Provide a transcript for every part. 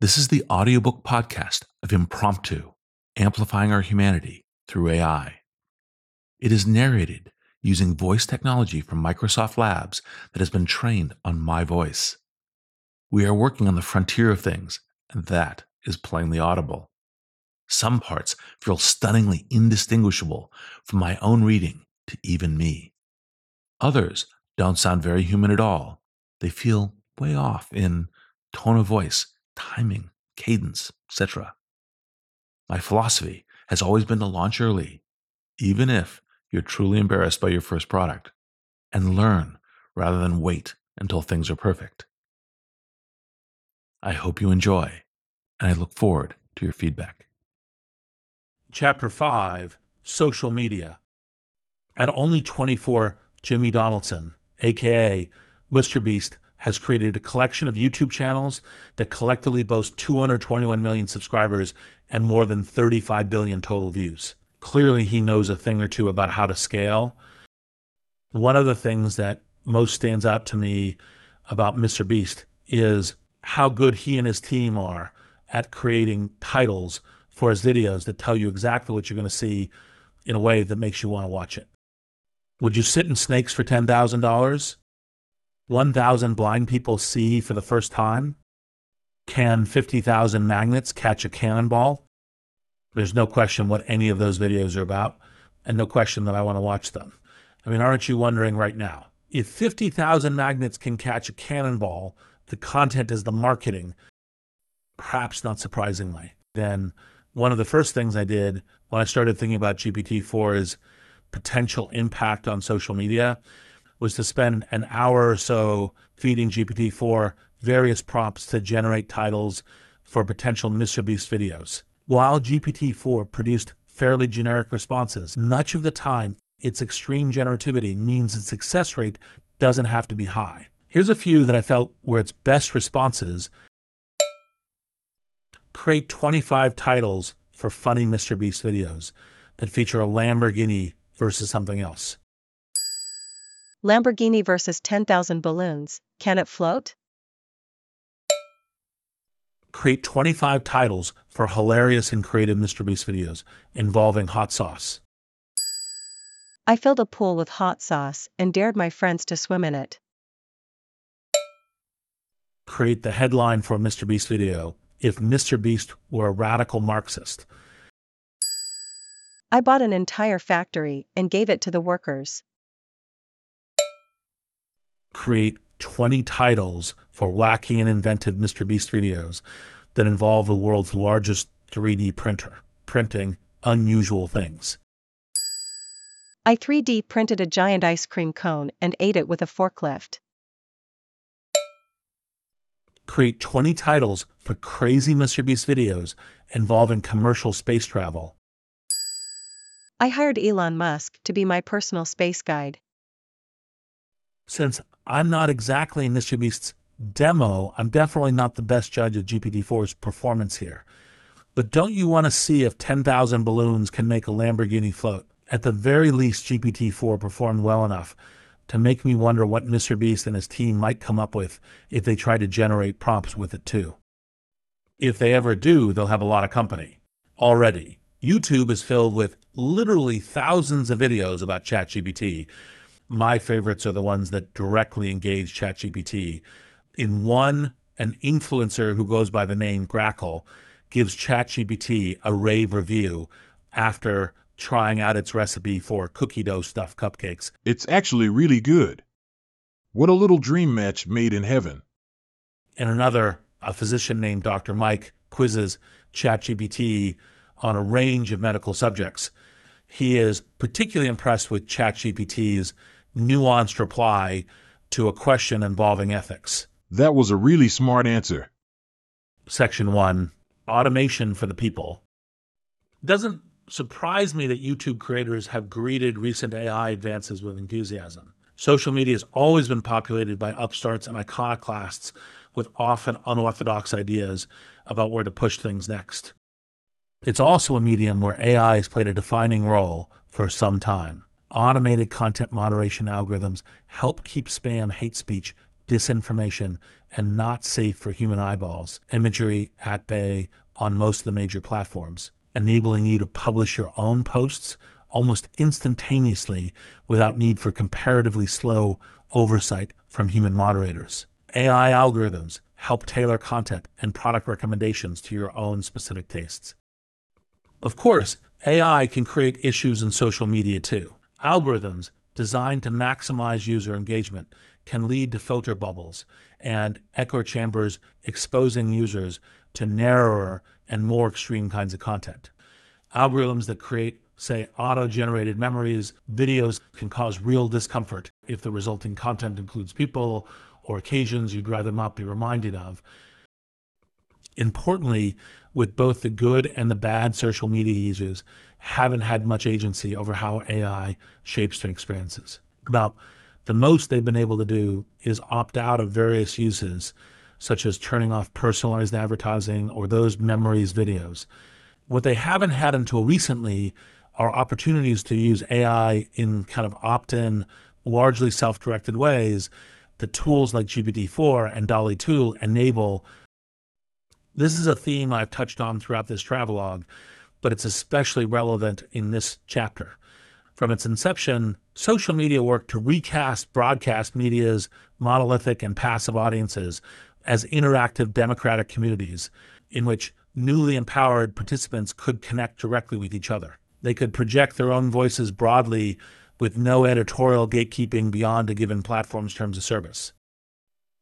This is the audiobook podcast of Impromptu, amplifying our humanity through AI. It is narrated using voice technology from Microsoft Labs that has been trained on my voice. We are working on the frontier of things, and that is plainly audible. Some parts feel stunningly indistinguishable from my own reading to even me. Others don't sound very human at all. They feel way off in tone of voice timing, cadence, etc. My philosophy has always been to launch early, even if you're truly embarrassed by your first product, and learn rather than wait until things are perfect. I hope you enjoy, and I look forward to your feedback. Chapter 5 Social Media. At only 24, Jimmy Donaldson, aka MrBeast, has created a collection of YouTube channels that collectively boast 221 million subscribers and more than 35 billion total views. Clearly, he knows a thing or two about how to scale. One of the things that most stands out to me about Mr. Beast is how good he and his team are at creating titles for his videos that tell you exactly what you're going to see in a way that makes you want to watch it. Would you sit in snakes for $10,000? 1,000 blind people see for the first time? Can 50,000 magnets catch a cannonball? There's no question what any of those videos are about, and no question that I want to watch them. I mean, aren't you wondering right now? If 50,000 magnets can catch a cannonball, the content is the marketing, perhaps not surprisingly. Then one of the first things I did when I started thinking about GPT 4 is potential impact on social media was to spend an hour or so feeding GPT-4 various prompts to generate titles for potential MrBeast videos. While GPT-4 produced fairly generic responses, much of the time its extreme generativity means its success rate doesn't have to be high. Here's a few that I felt were its best responses. Create 25 titles for funny MrBeast videos that feature a Lamborghini versus something else. Lamborghini versus 10,000 balloons, can it float? Create 25 titles for hilarious and creative MrBeast videos involving hot sauce. I filled a pool with hot sauce and dared my friends to swim in it. Create the headline for a MrBeast video if MrBeast were a radical Marxist. I bought an entire factory and gave it to the workers create 20 titles for wacky and inventive Mr. MrBeast videos that involve the world's largest 3D printer, printing unusual things. I 3D printed a giant ice cream cone and ate it with a forklift. Create 20 titles for crazy MrBeast videos involving commercial space travel. I hired Elon Musk to be my personal space guide. Since I'm not exactly MrBeast's demo. I'm definitely not the best judge of GPT-4's performance here. But don't you want to see if 10,000 balloons can make a Lamborghini float? At the very least, GPT-4 performed well enough to make me wonder what Mr. Beast and his team might come up with if they try to generate prompts with it too. If they ever do, they'll have a lot of company. Already, YouTube is filled with literally thousands of videos about ChatGPT, my favorites are the ones that directly engage ChatGPT. In one, an influencer who goes by the name Grackle gives ChatGPT a rave review after trying out its recipe for cookie dough stuffed cupcakes. It's actually really good. What a little dream match made in heaven. And another, a physician named Dr. Mike, quizzes ChatGPT on a range of medical subjects. He is particularly impressed with ChatGPT's nuanced reply to a question involving ethics. That was a really smart answer. Section 1 Automation for the People. Doesn't surprise me that YouTube creators have greeted recent AI advances with enthusiasm. Social media has always been populated by upstarts and iconoclasts with often unorthodox ideas about where to push things next. It's also a medium where AI has played a defining role for some time automated content moderation algorithms help keep spam hate speech disinformation, and not safe for human eyeballs. Imagery at bay on most of the major platforms, enabling you to publish your own posts almost instantaneously without need for comparatively slow oversight from human moderators. AI algorithms help tailor content and product recommendations to your own specific tastes. Of course, AI can create issues in social media too. Algorithms designed to maximize user engagement can lead to filter bubbles and echo chambers exposing users to narrower and more extreme kinds of content. Algorithms that create, say, auto generated memories, videos can cause real discomfort if the resulting content includes people or occasions you'd rather not be reminded of. Importantly, with both the good and the bad social media users, haven't had much agency over how AI shapes their experiences. About the most they've been able to do is opt out of various uses, such as turning off personalized advertising or those memories videos. What they haven't had until recently are opportunities to use AI in kind of opt in, largely self directed ways. The tools like GPT 4 and DALL-E 2 enable. This is a theme I've touched on throughout this travelogue, but it's especially relevant in this chapter. From its inception, social media worked to recast broadcast media's monolithic and passive audiences as interactive democratic communities in which newly empowered participants could connect directly with each other. They could project their own voices broadly with no editorial gatekeeping beyond a given platform's terms of service.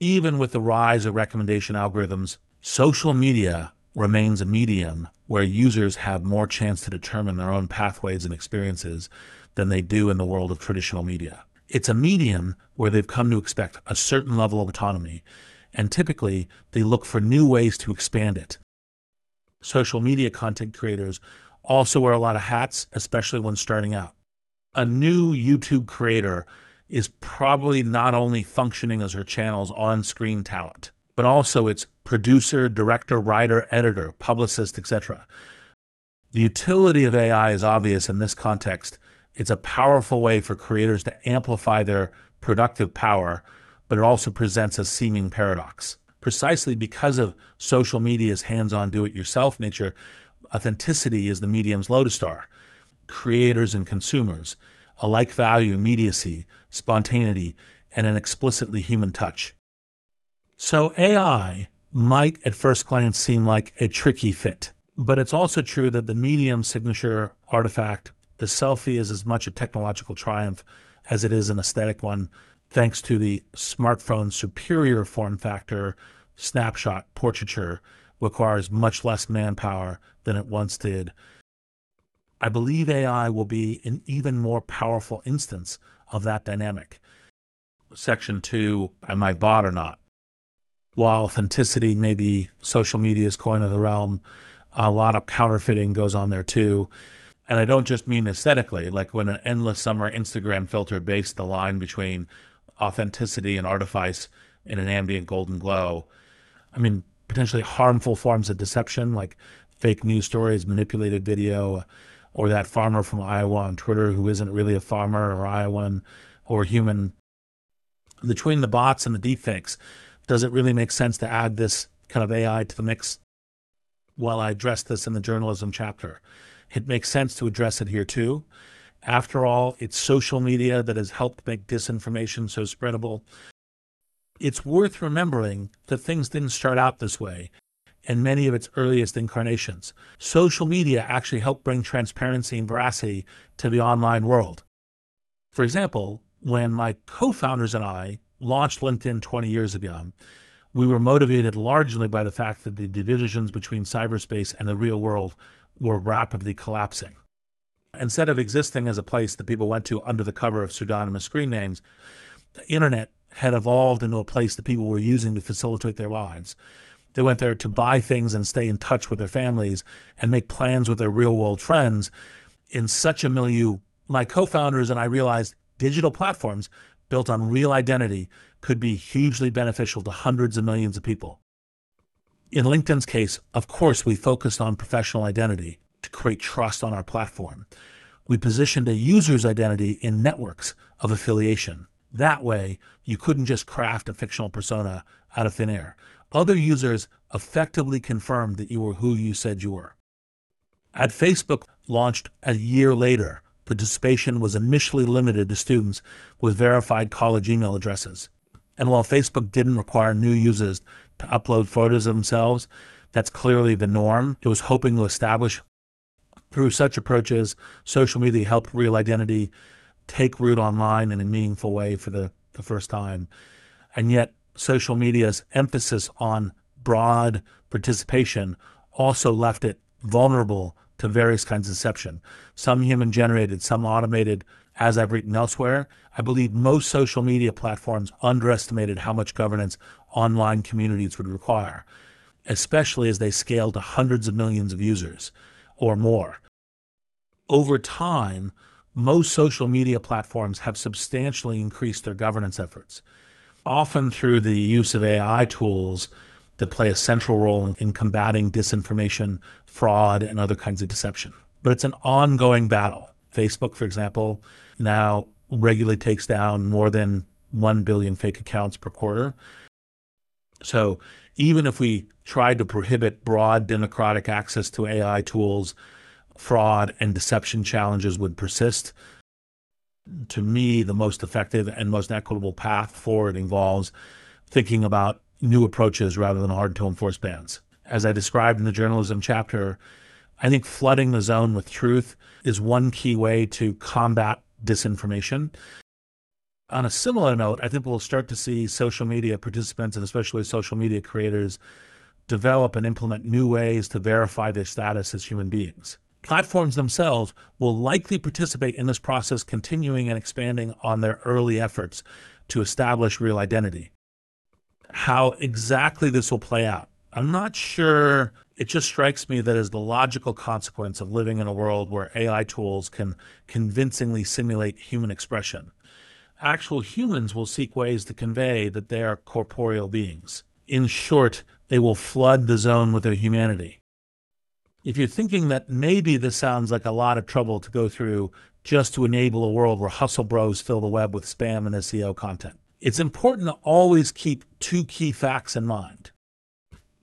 Even with the rise of recommendation algorithms, social media remains a medium where users have more chance to determine their own pathways and experiences than they do in the world of traditional media. It's a medium where they've come to expect a certain level of autonomy, and typically they look for new ways to expand it. Social media content creators also wear a lot of hats, especially when starting out. A new YouTube creator is probably not only functioning as her channel's on screen talent, but also its producer, director, writer, editor, publicist, etc. The utility of AI is obvious in this context it's a powerful way for creators to amplify their productive power, but it also presents a seeming paradox. Precisely because of social media's hands on do it yourself nature, authenticity is the medium's lodestar. Creators and consumers alike value immediacy, spontaneity, and an explicitly human touch. So AI might at first glance seem like a tricky fit, but it's also true that the medium signature artifact the selfie is as much a technological triumph as it is an aesthetic one, thanks to the smartphone's superior form factor. Snapshot portraiture requires much less manpower than it once did. I believe AI will be an even more powerful instance of that dynamic. Section two, am I bot or not? While authenticity may be social media's coin of the realm, a lot of counterfeiting goes on there too. And I don't just mean aesthetically, like when an endless summer Instagram filter based the line between authenticity and artifice in an ambient golden glow. I mean, potentially harmful forms of deception, like fake news stories, manipulated video, or that farmer from Iowa on Twitter who isn't really a farmer or Iowan or human. Between the bots and the deepfakes, does it really make sense to add this kind of AI to the mix? while I addressed this in the journalism chapter. It makes sense to address it here too. After all, it's social media that has helped make disinformation so spreadable. It's worth remembering that things didn't start out this way in many of its earliest incarnations. Social media actually helped bring transparency and veracity to the online world. For example, when my co founders and I launched LinkedIn 20 years ago, we were motivated largely by the fact that the divisions between cyberspace and the real world were rapidly collapsing. Instead of existing as a place that people went to under the cover of pseudonymous screen names, the internet had evolved into a place that people were using to facilitate their lives. They went there to buy things and stay in touch with their families and make plans with their real world friends in such a milieu. My co founders and I realized digital platforms built on real identity could be hugely beneficial to hundreds of millions of people. In LinkedIn's case, of course, we focused on professional identity to create trust on our platform. We positioned a user's identity in networks of affiliation. That way, you couldn't just craft a fictional persona out of thin air. Other users effectively confirmed that you were who you said you were. At Facebook launched a year later, participation was initially limited to students with verified college email addresses. And while Facebook didn't require new users to upload photos of themselves, that's clearly the norm. It was hoping to establish through such approaches, social media helped real identity take root online in a meaningful way for the, the first time. And yet, social media's emphasis on broad participation also left it vulnerable to various kinds of deception. Some human generated, some automated, as I've written elsewhere. I believe most social media platforms underestimated how much governance online communities would require, especially as they scale to hundreds of millions of users or more. Over time, most social media platforms have substantially increased their governance efforts, often through the use of AI tools that play a central role in combating disinformation, fraud, and other kinds of deception. But it's an ongoing battle. Facebook, for example, now regularly takes down more than 1 billion fake accounts per quarter. So even if we tried to prohibit broad democratic access to AI tools, fraud and deception challenges would persist. To me, the most effective and most equitable path forward involves thinking about new approaches rather than hard to enforce bans. As I described in the journalism chapter, I think flooding the zone with truth is one key way to combat disinformation. On a similar note, I think we'll start to see social media participants and especially social media creators develop and implement new ways to verify their status as human beings. Platforms themselves will likely participate in this process, continuing and expanding on their early efforts to establish real identity. How exactly this will play out, I'm not sure. It just strikes me that as the logical consequence of living in a world where AI tools can convincingly simulate human expression, actual humans will seek ways to convey that they are corporeal beings. In short, they will flood the zone with their humanity if you're thinking that maybe this sounds like a lot of trouble to go through just to enable a world where hustle bros fill the web with spam and SEO content, it's important to always keep two key facts in mind.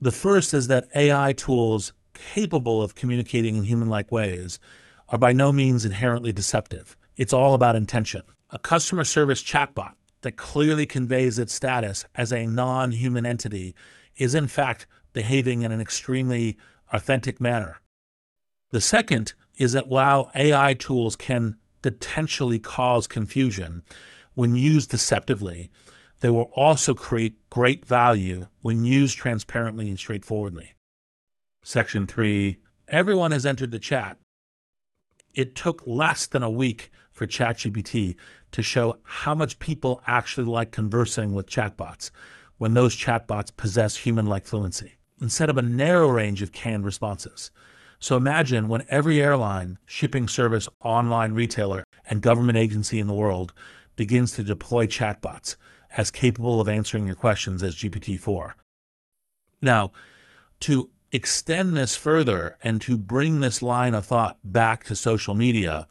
The first is that AI tools capable of communicating in human like ways are by no means inherently deceptive. It's all about intention. A customer service chatbot that clearly conveys its status as a non human entity is, in fact, behaving in an extremely authentic manner. The second is that while AI tools can potentially cause confusion when used deceptively, they will also create great value when used transparently and straightforwardly. Section three everyone has entered the chat. It took less than a week for ChatGPT to show how much people actually like conversing with chatbots when those chatbots possess human like fluency instead of a narrow range of canned responses. So imagine when every airline, shipping service, online retailer, and government agency in the world begins to deploy chatbots as capable of answering your questions as GPT 4. Now, to extend this further and to bring this line of thought back to social media,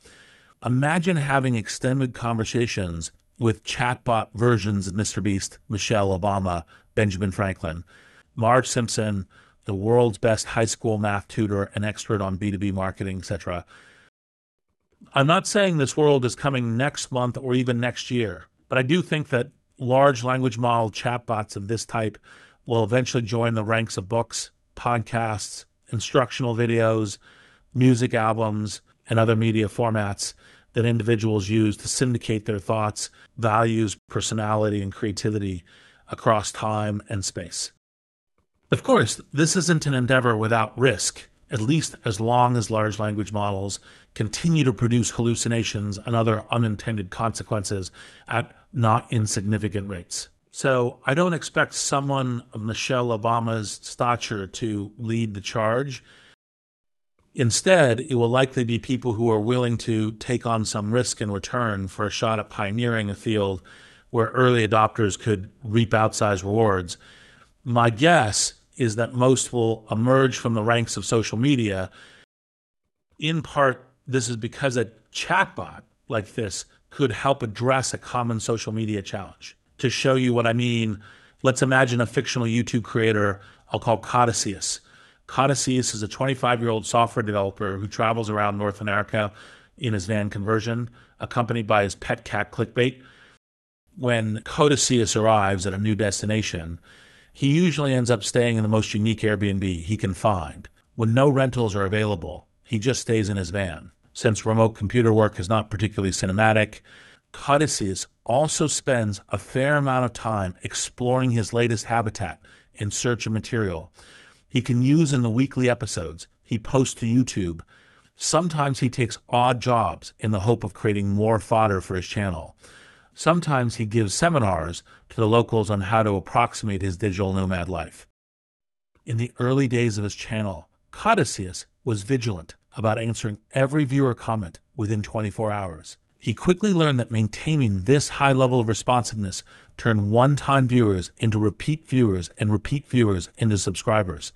imagine having extended conversations with chatbot versions of Mr. Beast, Michelle Obama, Benjamin Franklin, Marge Simpson, the world's best high school math tutor, an expert on B2B marketing, etc. I'm not saying this world is coming next month or even next year, but I do think that large language model chatbots of this type will eventually join the ranks of books, podcasts, instructional videos, music albums, and other media formats that individuals use to syndicate their thoughts, values, personality, and creativity across time and space. Of course, this isn't an endeavor without risk, at least as long as large language models continue to produce hallucinations and other unintended consequences at not insignificant rates. So I don't expect someone of Michelle Obama's stature to lead the charge. Instead, it will likely be people who are willing to take on some risk in return for a shot at pioneering a field where early adopters could reap outsized rewards. My guess is that most will emerge from the ranks of social media. In part, this is because a chatbot like this could help address a common social media challenge. To show you what I mean, let's imagine a fictional YouTube creator I'll call Codicus. Codicus is a 25 year old software developer who travels around North America in his van conversion, accompanied by his pet cat Clickbait. When Codicus arrives at a new destination, he usually ends up staying in the most unique Airbnb he can find. When no rentals are available, he just stays in his van. Since remote computer work is not particularly cinematic, Codicus also spends a fair amount of time exploring his latest habitat in search of material he can use in the weekly episodes he posts to YouTube. Sometimes he takes odd jobs in the hope of creating more fodder for his channel. Sometimes he gives seminars to the locals on how to approximate his digital nomad life. In the early days of his channel, Codicus was vigilant about answering every viewer comment within 24 hours. He quickly learned that maintaining this high level of responsiveness turned one time viewers into repeat viewers and repeat viewers into subscribers.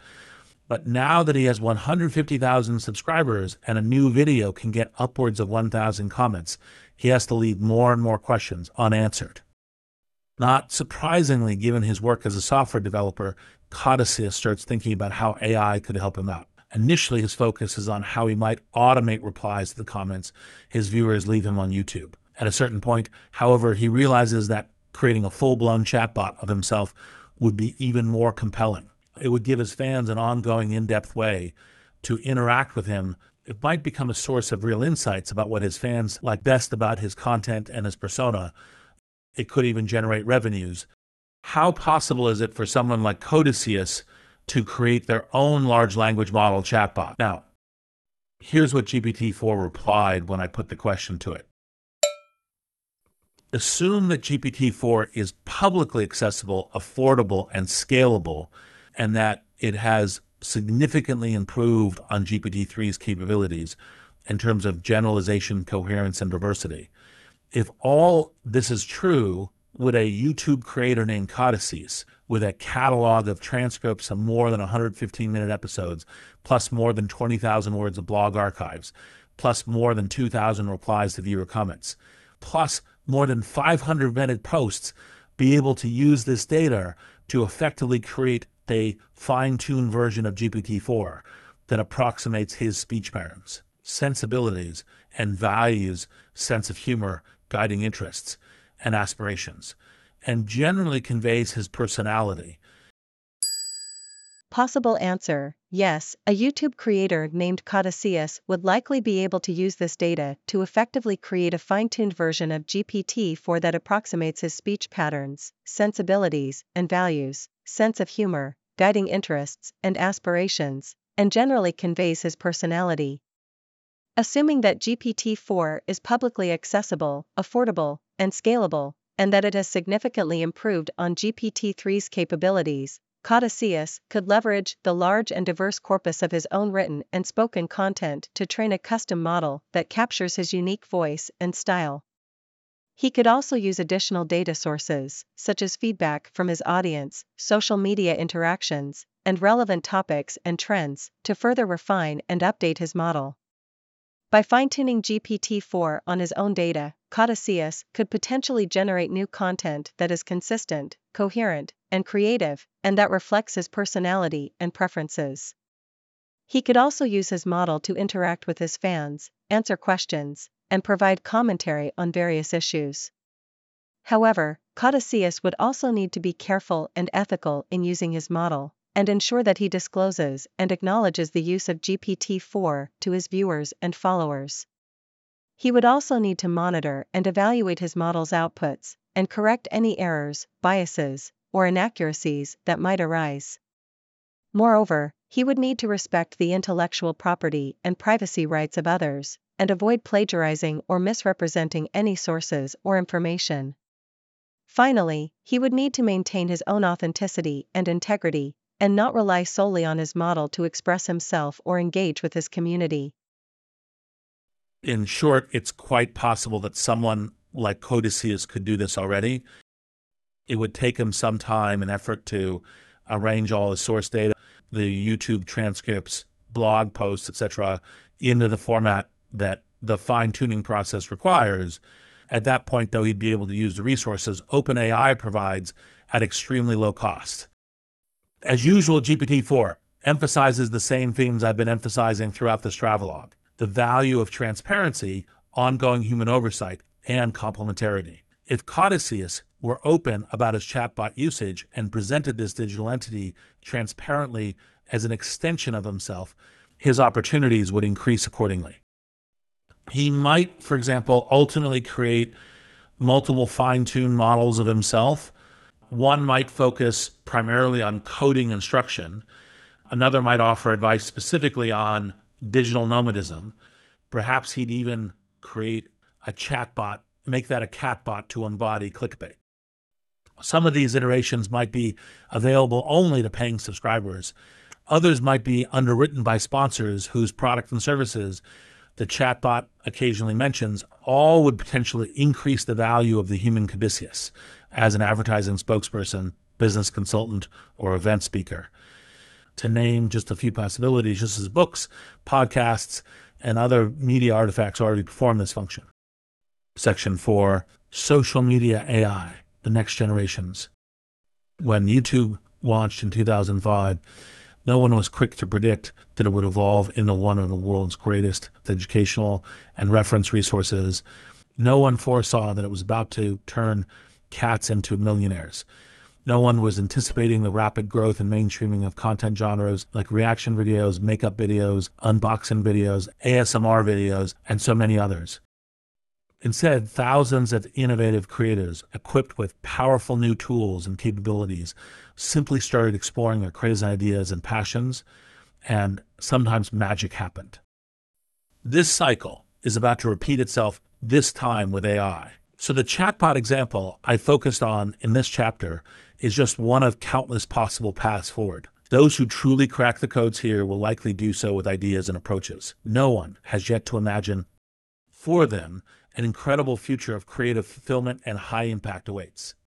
But now that he has 150,000 subscribers and a new video can get upwards of 1,000 comments, he has to leave more and more questions unanswered. Not surprisingly, given his work as a software developer, Codicus starts thinking about how AI could help him out. Initially, his focus is on how he might automate replies to the comments his viewers leave him on YouTube. At a certain point, however, he realizes that creating a full blown chatbot of himself would be even more compelling. It would give his fans an ongoing, in depth way to interact with him. It might become a source of real insights about what his fans like best about his content and his persona. It could even generate revenues. How possible is it for someone like Codicus to create their own large language model chatbot. Now, here's what GPT 4 replied when I put the question to it. Assume that GPT 4 is publicly accessible, affordable, and scalable, and that it has significantly improved on GPT 3's capabilities in terms of generalization, coherence, and diversity. If all this is true, would a YouTube creator named Codicus with a catalog of transcripts of more than 115 minute episodes, plus more than 20,000 words of blog archives, plus more than 2,000 replies to viewer comments, plus more than 500 minute posts, be able to use this data to effectively create a fine tuned version of GPT 4 that approximates his speech patterns, sensibilities, and values, sense of humor, guiding interests, and aspirations and generally conveys his personality. Possible answer Yes, a YouTube creator named Codicus would likely be able to use this data to effectively create a fine tuned version of GPT 4 that approximates his speech patterns, sensibilities, and values, sense of humor, guiding interests, and aspirations, and generally conveys his personality. Assuming that GPT 4 is publicly accessible, affordable, and scalable, and that it has significantly improved on GPT-3's capabilities, Codicus could leverage the large and diverse corpus of his own written and spoken content to train a custom model that captures his unique voice and style. He could also use additional data sources, such as feedback from his audience, social media interactions, and relevant topics and trends, to further refine and update his model. By fine tuning GPT 4 on his own data, Codicus could potentially generate new content that is consistent, coherent, and creative, and that reflects his personality and preferences. He could also use his model to interact with his fans, answer questions, and provide commentary on various issues. However, Codicus would also need to be careful and ethical in using his model, and ensure that he discloses and acknowledges the use of GPT 4 to his viewers and followers. He would also need to monitor and evaluate his model's outputs, and correct any errors, biases, or inaccuracies that might arise. Moreover, he would need to respect the intellectual property and privacy rights of others, and avoid plagiarizing or misrepresenting any sources or information. Finally, he would need to maintain his own authenticity and integrity, and not rely solely on his model to express himself or engage with his community in short, it's quite possible that someone like Codicus could do this already. It would take him some time and effort to arrange all the source data, the YouTube transcripts, blog posts, etc., into the format that the fine tuning process requires. At that point, though, he'd be able to use the resources OpenAI provides at extremely low cost. As usual, GPT 4 emphasizes the same themes I've been emphasizing throughout this travelogue the value of transparency, ongoing human oversight, and complementarity. If Codicus were open about his chatbot usage and presented this digital entity transparently as an extension of himself, his opportunities would increase accordingly. He might, for example, ultimately create multiple fine tuned models of himself. One might focus primarily on coding instruction, another might offer advice specifically on digital nomadism. Perhaps he'd even create a chatbot, make that a catbot to embody clickbait. Some of these iterations might be available only to paying subscribers. Others might be underwritten by sponsors whose products and services the chatbot occasionally mentions, all would potentially increase the value of the human Codicus as an advertising spokesperson, business consultant, or event speaker. To name just a few possibilities, just as books, podcasts, and other media artifacts already perform this function. Section 4 Social Media AI, the next generations. When YouTube launched in 2005, no one was quick to predict that it would evolve into one of the world's greatest educational and reference resources. No one foresaw that it was about to turn cats into millionaires. No one was anticipating the rapid growth and mainstreaming of content genres like reaction videos, makeup videos, unboxing videos, ASMR videos, and so many others. Instead, thousands of innovative creators equipped with powerful new tools and capabilities simply started exploring their crazy ideas and passions, and sometimes magic happened. This cycle is about to repeat itself this time with AI. So, the chatbot example I focused on in this chapter is just one of countless possible paths forward. Those who truly crack the codes here will likely do so with ideas and approaches. No one has yet to imagine for them an incredible future of creative fulfillment and high impact awaits.